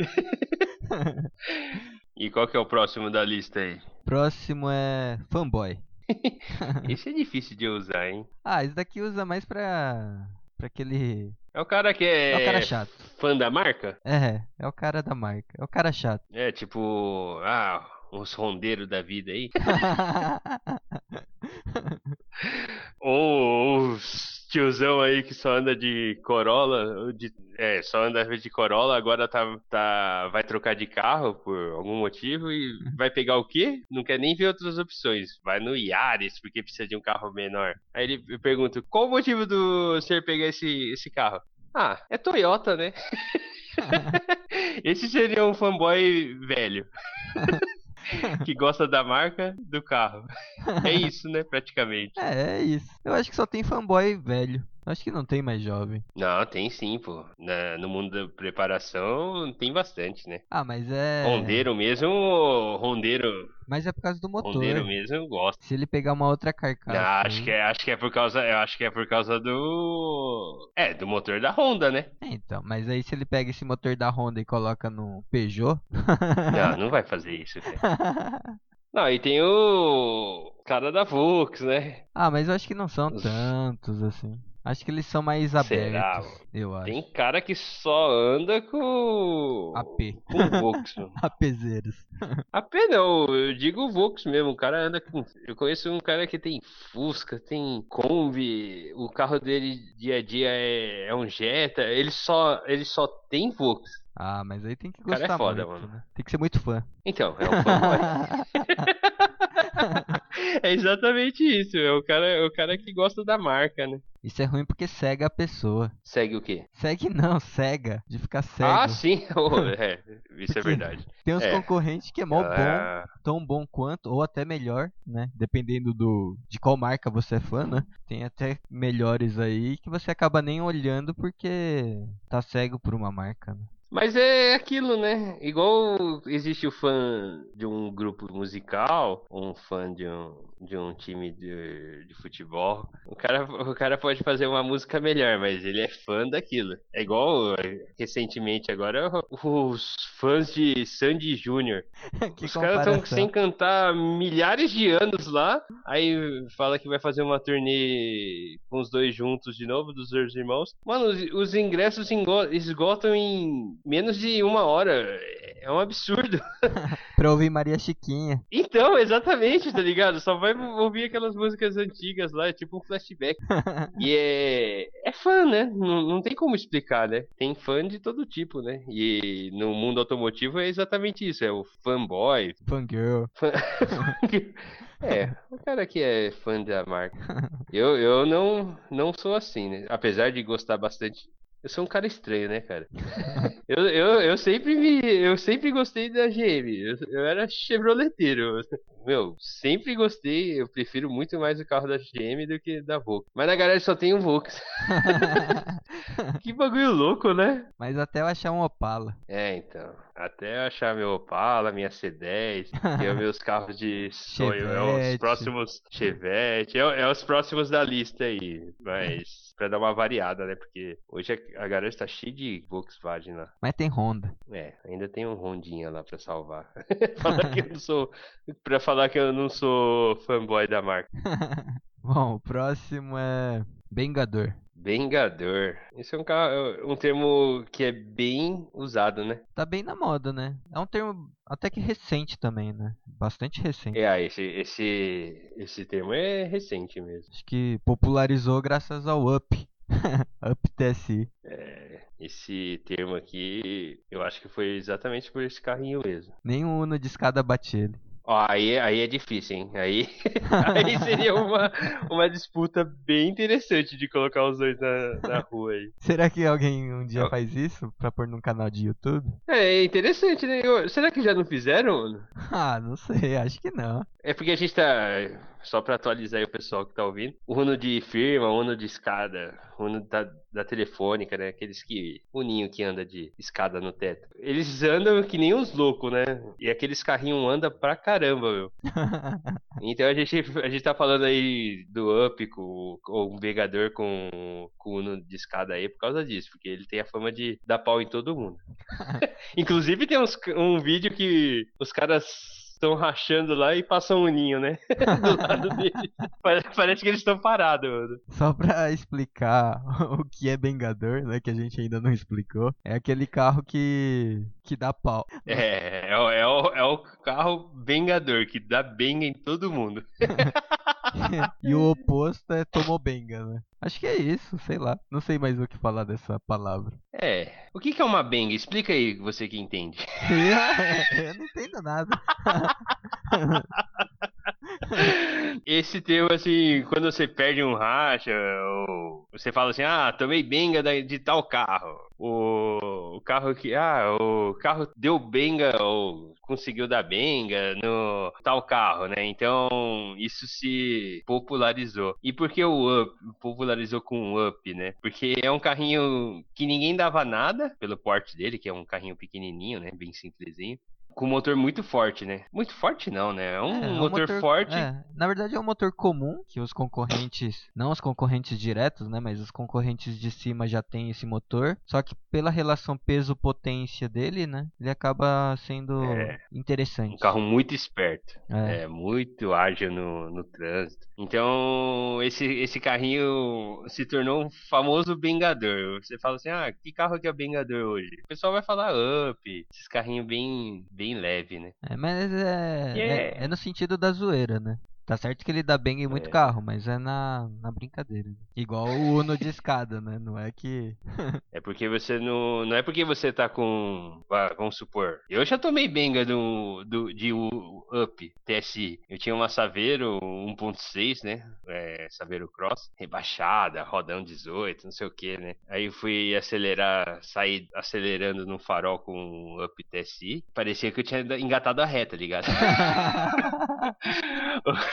e qual que é o próximo da lista aí? Próximo é Fanboy. Esse é difícil de usar, hein? Ah, esse daqui usa mais pra. Pra aquele. É o cara que é. É o cara chato. Fã da marca? É, é o cara da marca. É o cara chato. É tipo. Ah, uns rondeiros da vida aí. Ou os tiozão aí que só anda de Corolla, de, é, só anda de Corolla, agora tá, tá, vai trocar de carro por algum motivo e vai pegar o quê? Não quer nem ver outras opções. Vai no Yaris porque precisa de um carro menor. Aí ele pergunta, qual o motivo do senhor pegar esse, esse carro? Ah, é Toyota, né? esse seria um fanboy velho. que gosta da marca do carro. É isso, né, praticamente. É, é isso. Eu acho que só tem fanboy velho. Acho que não tem mais jovem. Não, tem sim, pô. Na, no mundo da preparação tem bastante, né? Ah, mas é. Rondeiro mesmo, rondeiro. Mas é por causa do motor. Rondeiro mesmo eu gosto. Se ele pegar uma outra carcaça. Não, acho que é, acho que é por causa, eu acho que é por causa do é, do motor da Honda, né? É, então, mas aí se ele pega esse motor da Honda e coloca no Peugeot? não, não vai fazer isso, cara. Não, e tem o cara da Vox, né? Ah, mas eu acho que não são tantos assim. Acho que eles são mais abertos. Será? Eu acho. Tem cara que só anda com. AP. Com Vox. APzeiros. AP não, eu digo Vox mesmo. O cara anda com. Eu conheço um cara que tem Fusca, tem Kombi, o carro dele dia a dia é, é um Jetta. Ele só, ele só tem Vox. Ah, mas aí tem que gostar cara é foda, muito, mano. Né? Tem que ser muito fã. Então, é um fã. é exatamente isso. É o cara, é o cara que gosta da marca, né? Isso é ruim porque cega a pessoa. Segue o quê? Segue não, cega. De ficar cego. Ah, sim. é, isso é verdade. Tem uns É. concorrentes que é mó bom, Ah, tão bom quanto, ou até melhor, né? Dependendo do de qual marca você é fã, né? Tem até melhores aí que você acaba nem olhando porque tá cego por uma marca, né? Mas é aquilo, né? Igual existe o fã de um grupo musical, um fã de um, de um time de, de futebol. O cara, o cara pode fazer uma música melhor, mas ele é fã daquilo. É igual eh, recentemente agora os fãs de Sandy Júnior. Os caras estão sem cantar milhares de anos lá, aí fala que vai fazer uma turnê com os dois juntos de novo, dos dois irmãos. Mano, os, os ingressos esgotam em menos de uma hora. É um absurdo. Pra ouvir Maria Chiquinha. Então, exatamente, tá ligado? Só vai ouvir aquelas músicas antigas lá, é tipo um flashback. E é, é fã, né? Não, não tem como explicar, né? Tem fã de todo tipo, né? E no mundo automotivo é exatamente isso: é o fanboy, Fangirl. É, o cara que é fã da marca. Eu, eu não, não sou assim, né? Apesar de gostar bastante. Eu sou um cara estranho, né, cara? Eu, eu, eu sempre me. Eu sempre gostei da GM. Eu, eu era chevroleteiro. Meu, sempre gostei. Eu prefiro muito mais o carro da GM do que da Volks. Mas na garagem só tem um Volks. Que bagulho louco, né? Mas até eu achar um Opala. É, então. Até eu achar meu Opala, minha C10, que é os meus carros de sonho. É os próximos Chevette. É, é os próximos da lista aí. Mas pra dar uma variada, né? Porque hoje a, a garagem tá cheia de Volkswagen lá. Mas tem Honda. É, ainda tem um Rondinha lá pra salvar. falar que eu não sou. Pra falar que eu não sou fanboy da marca. Bom, o próximo é Bengador. Bengador. Esse é um, um termo que é bem usado, né? Tá bem na moda, né? É um termo até que recente também, né? Bastante recente. É, ah, esse, esse, esse termo é recente mesmo. Acho que popularizou graças ao Up. Up TSI. É, esse termo aqui, eu acho que foi exatamente por esse carrinho mesmo. Nem o Uno de escada bate ele. Ó, aí, aí é difícil, hein? Aí, aí seria uma, uma disputa bem interessante de colocar os dois na, na rua aí. Será que alguém um dia faz isso pra pôr num canal de YouTube? É interessante, né? Eu- será que já não fizeram? Ah, não sei, acho que não. É porque a gente tá só pra atualizar aí o pessoal que tá ouvindo. O Uno de firma, o Uno de escada, o Uno da, da telefônica, né? Aqueles que. O ninho que anda de escada no teto. Eles andam que nem uns loucos, né? E aqueles carrinhos andam pra caramba, meu. então a gente, a gente tá falando aí do Up com, com o Vegador com, com o Uno de escada aí por causa disso, porque ele tem a fama de dar pau em todo mundo. Inclusive tem uns, um vídeo que os caras estão rachando lá e passam um ninho, né? Do lado dele. Parece, parece que eles estão parados, mano. Só pra explicar o que é bengador, né? Que a gente ainda não explicou. É aquele carro que. que dá pau. É, é, o- é, o, é o carro bengador, que dá benga em todo mundo. e o oposto é tomobenga, né? Acho que é isso, sei lá. Não sei mais o que falar dessa palavra. É. O que, que é uma benga? Explica aí, você que entende. Eu não entendo nada. Esse termo, assim, quando você perde um racha, ou você fala assim, ah, tomei benga de tal carro. O, o carro que. Ah, o carro deu benga ou conseguiu dar benga no tal carro, né? Então, isso se popularizou. E por que o Up popularizou com o Up, né? Porque é um carrinho que ninguém dava nada pelo porte dele, que é um carrinho pequenininho, né? Bem simplesinho. Com motor muito forte, né? Muito forte não, né? É um É, é um motor, forte. é, na verdade é um motor comum que os concorrentes, não os concorrentes diretos, né, mas os concorrentes de cima já têm esse motor. Só que pela relação peso-potência dele, né, ele acaba sendo É. interessante. Um carro muito esperto. É. É, muito ágil no, no trânsito. Então, esse, esse carrinho se tornou um famoso bengador. Você fala assim, ah, que carro que é bengador hoje? O pessoal vai falar Up, esses carrinhos bem, bem leve, né? É, mas é, E é, é- é no sentido da zoeira, né? Tá certo que ele dá bem em muito É. carro, mas é na, na brincadeira. Igual o Uno de escada, né? Não é que. É porque você não. Não é porque você tá com. Vamos supor. Eu já tomei benga do, do, de Up TSI. Eu tinha uma Saveiro 1.6, né? É, Saveiro Cross. Rebaixada, rodão 18, não sei o que, né? Aí eu fui acelerar, sair acelerando no farol com o Up TSI. Parecia que eu tinha engatado a reta, ligado?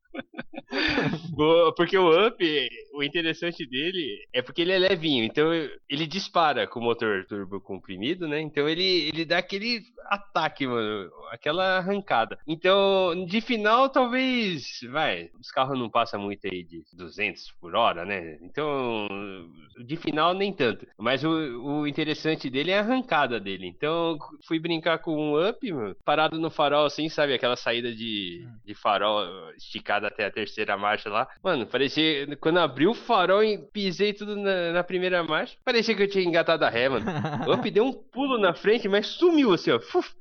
Porque o Up, o interessante dele é porque ele é levinho, então ele dispara com o motor turbo comprimido, né? Então ele, ele dá aquele ataque, mano, aquela arrancada. Então, de final, talvez, vai, os carros não passam muito aí de 200 por hora, né? Então, de final, nem tanto. Mas o, o interessante dele é a arrancada dele. Então, fui brincar com um Up, mano, parado no farol, assim, sabe? Aquela saída de, de farol esticada até a terceira marcha lá. Mano, parecia. Quando abriu o farol e pisei tudo na, na primeira marcha, parecia que eu tinha engatado a ré, mano. O Up deu um pulo na frente, mas sumiu assim, ó. Fuf,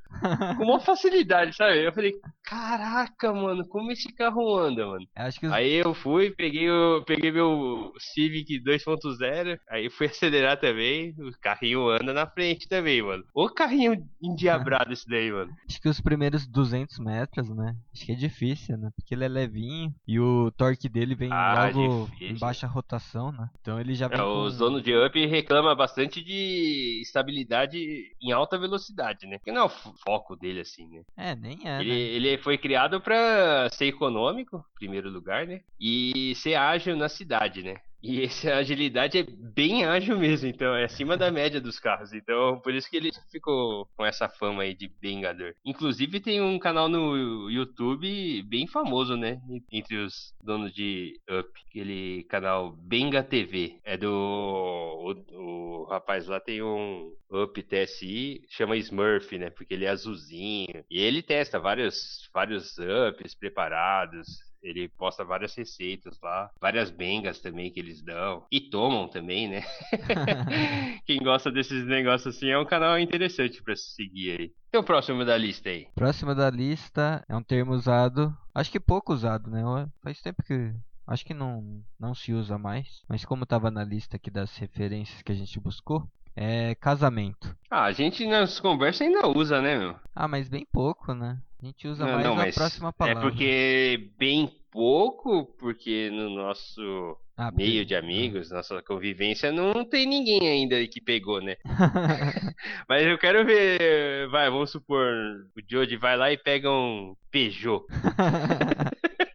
com uma facilidade, sabe? Eu falei, caraca, mano, como esse carro anda, mano? Os Aí eu fui, peguei, o, peguei meu Civic 2.0, aí fui acelerar também, o carrinho anda na frente também, mano. O carrinho endiabrado esse daí, mano. Acho que os primeiros 200 metros, né? Acho que é difícil, né? Porque ele é levinho e o torque dele vem Ah, logo difícil. em baixa rotação, né? Então ele já vem É, com... os donos de Up reclamam bastante de estabilidade em alta velocidade, né? Que não foco dele, assim, né? É, nem é, Ele, né? ele foi criado pra ser econômico, em primeiro lugar, né? E ser ágil na cidade, né? E essa agilidade é bem ágil mesmo, então é acima da média dos carros. Então, por isso que ele ficou com essa fama aí de bengador. Inclusive tem um canal no YouTube bem famoso, né? Entre os donos de Up, aquele canal Benga TV. É do o, o rapaz lá tem um Up TSI, chama Smurf, né? Porque ele é azulzinho. E ele testa vários vários ups preparados. Ele posta várias receitas lá, várias bengas também que eles dão. E tomam também, né? Quem gosta desses negócios assim é um canal interessante pra seguir aí. E o próximo da lista aí? Próximo da lista é um termo usado, acho que pouco usado, né? Faz tempo que acho que não não se usa mais, mas como tava na lista aqui das referências que a gente buscou, é casamento. Ah, a gente nas conversas ainda usa, né, meu? Ah, mas bem pouco, né? A gente usa Não, mais não, a próxima É palavra. porque bem pouco, porque no nosso Ah, meio de amigos, nossa convivência, não tem ninguém ainda que pegou, né? Mas eu quero ver, vai, vamos supor, o Jody vai lá e pega um Peugeot.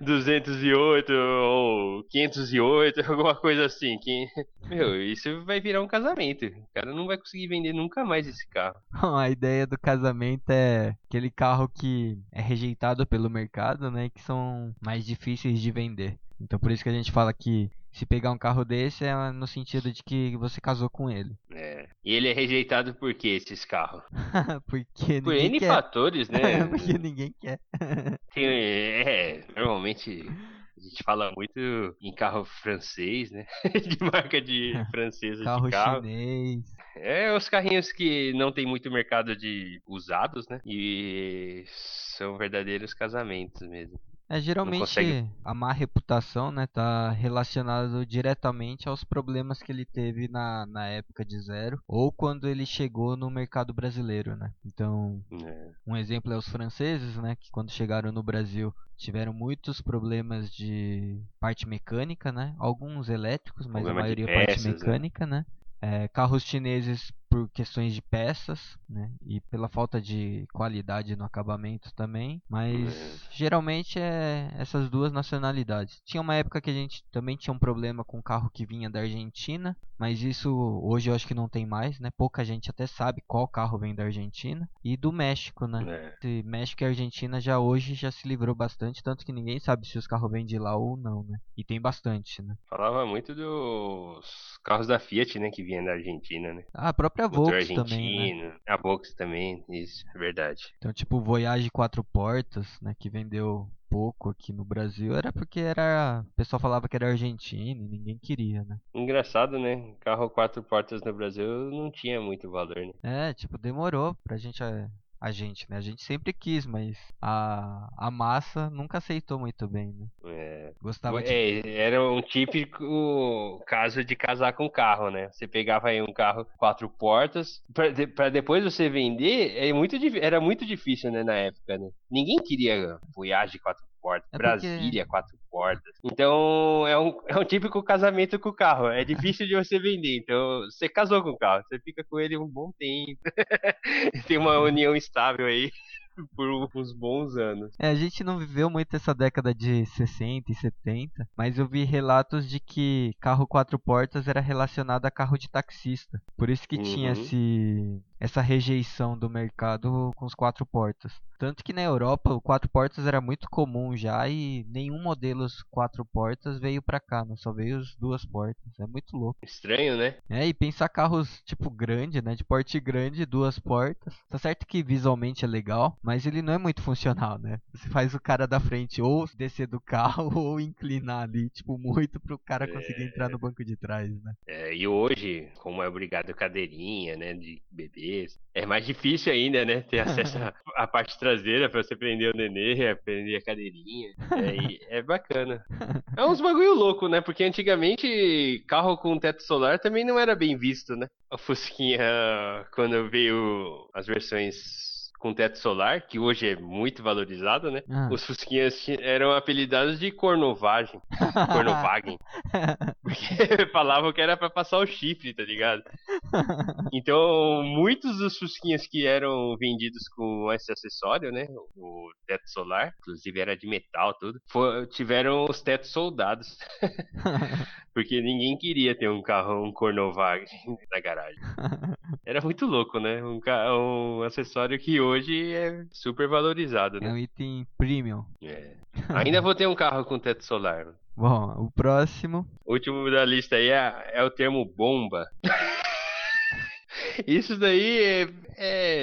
208 ou 508, alguma coisa assim. Que, meu, isso vai virar um casamento. O cara não vai conseguir vender nunca mais esse carro. A ideia do casamento é aquele carro que é rejeitado pelo mercado, né? Que são mais difíceis de vender. Então por isso que a gente fala que se pegar um carro desse é no sentido de que você casou com ele. É. E ele é rejeitado por que esses carros? Porque por N quer. fatores, né? Porque ninguém quer. Tem, é, normalmente a gente fala muito em carro francês, né? de marca de francesa carro de carro. chinês. É, os carrinhos que não tem muito mercado de usados, né? E são verdadeiros casamentos mesmo. É, geralmente consegue- a má reputação, né, tá relacionado diretamente aos problemas que ele teve na, na época de zero ou quando ele chegou no mercado brasileiro, né? Então, É. um exemplo é os franceses, né, que quando chegaram no Brasil tiveram muitos problemas de parte mecânica, né? Alguns elétricos, mas Problema a maioria parte peças, né? mecânica, né? É, carros chineses por questões de peças, né? E pela falta de qualidade no acabamento também. Mas geralmente é essas duas nacionalidades. Tinha uma época que a gente também tinha um problema com carro que vinha da Argentina, mas isso hoje eu acho que não tem mais, né? Pouca gente até sabe qual carro vem da Argentina. E do México, né? É. México e Argentina já hoje já se livrou bastante, tanto que ninguém sabe se os carros vêm de lá ou não, né? E tem bastante, né? Falava muito dos carros da Fiat, né? Que vinham da Argentina, né? Ah, a própria Motor Volks também, né? A Volks também, isso, é verdade. Então, tipo, o Voyage quatro portas, né, que vendeu pouco aqui no Brasil, era porque era, o pessoal falava que era argentino e ninguém queria, né? Engraçado, né? Carro quatro portas no Brasil não tinha muito valor, né? É, tipo, demorou pra gente a, gente, né? A gente sempre quis, mas a, a massa nunca aceitou muito bem, né? É, Gostava de É, era um típico caso de casar com carro, né? Você pegava aí um carro quatro portas, pra, de- depois você vender, é muito, era muito difícil, né, na época, né? Ninguém queria Voyage quatro portas, É porque- Brasília quatro portas. Então, é um, é um típico casamento com o carro. É difícil de você vender. Então, você casou com o carro, você fica com ele um bom tempo. Tem uma união estável aí por uns bons anos. É, a gente não viveu muito essa década de 60 e 70, mas eu vi relatos de que carro quatro portas era relacionado a carro de taxista. Por isso que tinha Uhum. esse, essa rejeição do mercado com os quatro portas. Tanto que na Europa o quatro portas era muito comum já e nenhum modelo os quatro portas veio pra cá, né? Só veio as duas portas. É muito louco. Estranho, né? É, e pensar carros tipo grande, né? De porte grande, duas portas. Tá certo que visualmente é legal, mas ele não é muito funcional, né? Você faz o cara da frente ou descer do carro ou inclinar ali, tipo, muito pro cara conseguir entrar no banco de trás, né? É, e hoje, como é obrigado cadeirinha, né, de bebês, é mais difícil ainda, né, ter acesso à- parte traseira pra você prender o nenê, prender a cadeirinha. É, é bacana. É uns bagulho louco, né, porque antigamente carro com teto solar também não era bem visto, né. A Fusquinha, quando veio as versões com teto solar, que hoje é muito valorizado, né, Ah. os Fusquinhas eram apelidados de cornovagem, cornovagen. Porque falavam que era pra passar o chifre, tá ligado? Então, muitos dos Fusquinhas que eram vendidos com esse acessório, né? O teto solar, inclusive era de metal, tudo, tiveram os tetos soldados. Porque ninguém queria ter um carro, um Cornovag na garagem. Era muito louco, né? Um, um acessório que hoje é super valorizado, é né? um item premium. É. Ainda vou ter um carro com teto solar. Bom, o próximo. O último da lista aí é, é o termo bomba. Isso daí é,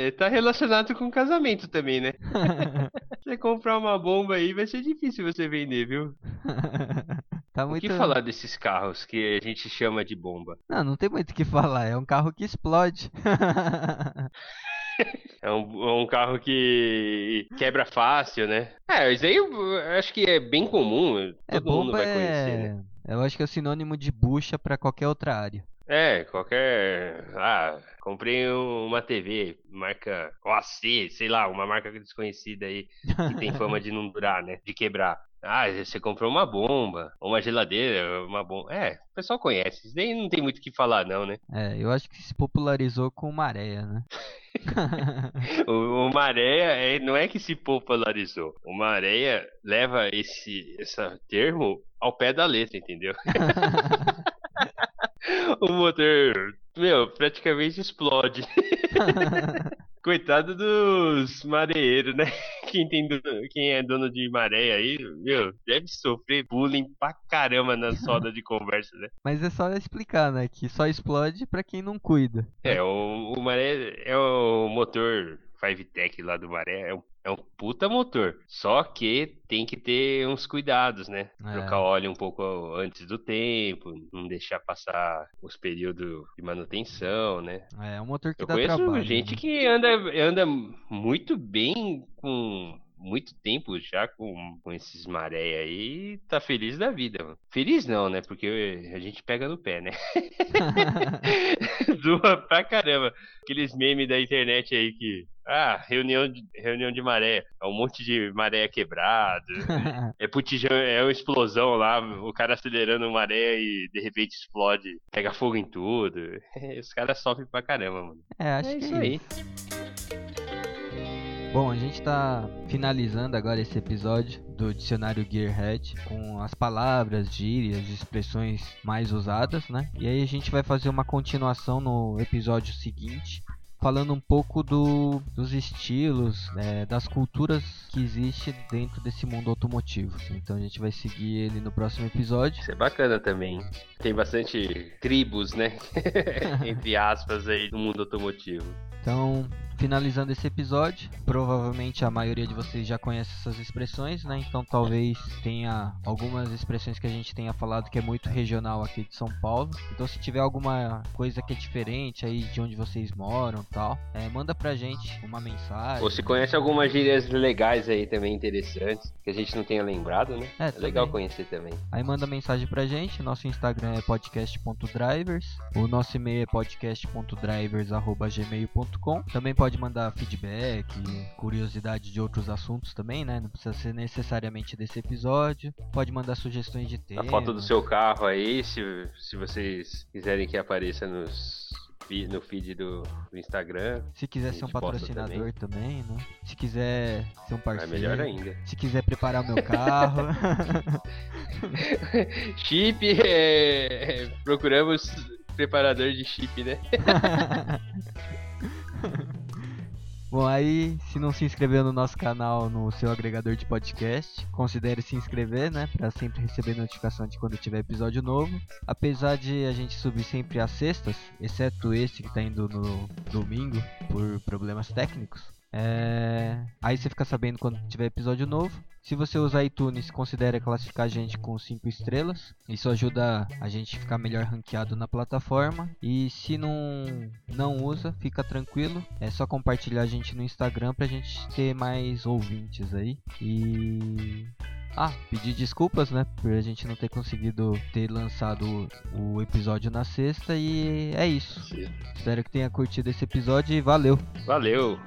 é- tá relacionado com casamento também, né? Você comprar uma bomba aí vai ser difícil você vender, viu? tá O muito. que falar desses carros que a gente chama de bomba? Não, não tem muito o que falar. É um carro que explode. É um, é um carro que quebra fácil, né? É, isso aí eu acho que é bem comum. É, Todo mundo bomba vai conhecer, né? é. Eu acho que é o sinônimo de bucha pra qualquer outra área. É, qualquer. Ah, comprei uma TV, marca OAC, sei lá, uma marca desconhecida aí, que tem fama de não durar, né? De quebrar. Ah, você comprou uma bomba, uma geladeira, uma bomba. É, o pessoal conhece. Isso daí não tem muito o que falar, não, né? É, eu acho que se popularizou com Maréia, né? o, o Maréia é, não é que se popularizou. O Maréia leva esse, esse termo ao pé da letra, entendeu? o motor, meu, praticamente explode. Coitado dos mareeiros, né? Quem, tem, quem é dono de maré aí, meu, deve sofrer bullying pra caramba na soda de conversa, né? Mas é só explicar, né? Que só explode pra quem não cuida. É, o, o maré é o motor 5Tech lá do maré, é um é um puta motor. Só que tem que ter uns cuidados, né? É. Trocar óleo um pouco antes do tempo, não deixar passar os períodos de manutenção, né? É, é um motor que Eu dá conheço trabalho. gente né? que anda, anda muito bem com muito tempo já com, com esses maré aí tá feliz da vida. Mano. Feliz não, né? Porque a gente pega no pé, né? Zoa pra caramba. Aqueles memes da internet aí que. Ah, reunião de, reunião de maré. É um monte de maré quebrado. é putijão, é uma explosão lá. O cara acelerando maré e de repente explode. Pega fogo em tudo. Os caras sofrem pra caramba, mano. É, acho é que isso é aí. isso. Bom, a gente está finalizando agora esse episódio do dicionário Gearhead com as palavras, gírias, expressões mais usadas, né? E aí a gente vai fazer uma continuação no episódio seguinte, falando um pouco do, dos estilos, é, das culturas que existe dentro desse mundo automotivo. Então a gente vai seguir ele no próximo episódio. Isso é bacana também. Tem bastante tribos, né? Entre aspas aí no mundo automotivo. Então, finalizando esse episódio, provavelmente a maioria de vocês já conhece essas expressões, né? Então talvez tenha algumas expressões que a gente tenha falado que é muito regional aqui de São Paulo. Então se tiver alguma coisa que é diferente aí de onde vocês moram tal, é, manda pra gente uma mensagem. Ou se conhece algumas gírias legais aí também interessantes, que a gente não tenha lembrado, né? É, É legal conhecer também. Aí manda mensagem pra gente, nosso Instagram é podcast.drivers, o nosso e-mail é podcast.drivers.gmail.com Também pode mandar feedback, curiosidade de outros assuntos também, né? Não precisa ser necessariamente desse episódio. Pode mandar sugestões de A tema. foto do seu carro aí, se, se vocês quiserem que apareça nos, fi- no feed do, do Instagram, Se quiser ser um patrocinador também. né? Se quiser ser um é parceiro. melhor ainda. Se quiser preparar o meu carro. chip, é, é, procuramos preparador de chip, né? Bom, aí, se não se inscreveu no nosso canal no seu agregador de podcast, considere se inscrever, né? Pra sempre receber notificação de quando tiver episódio novo. Apesar de a gente subir sempre às sextas, exceto esse que tá indo no domingo por problemas técnicos. É... Aí você fica sabendo quando tiver episódio novo. Se você usar iTunes, considere classificar a gente com 5 estrelas. Isso ajuda a gente a ficar melhor ranqueado na plataforma. E se não, não usa, fica tranquilo. É só compartilhar a gente no Instagram pra gente ter mais ouvintes aí. E. Ah, pedir desculpas, né? Por a gente não ter conseguido ter lançado o, episódio na sexta. E é isso. Espero que tenha curtido esse episódio e valeu! Valeu!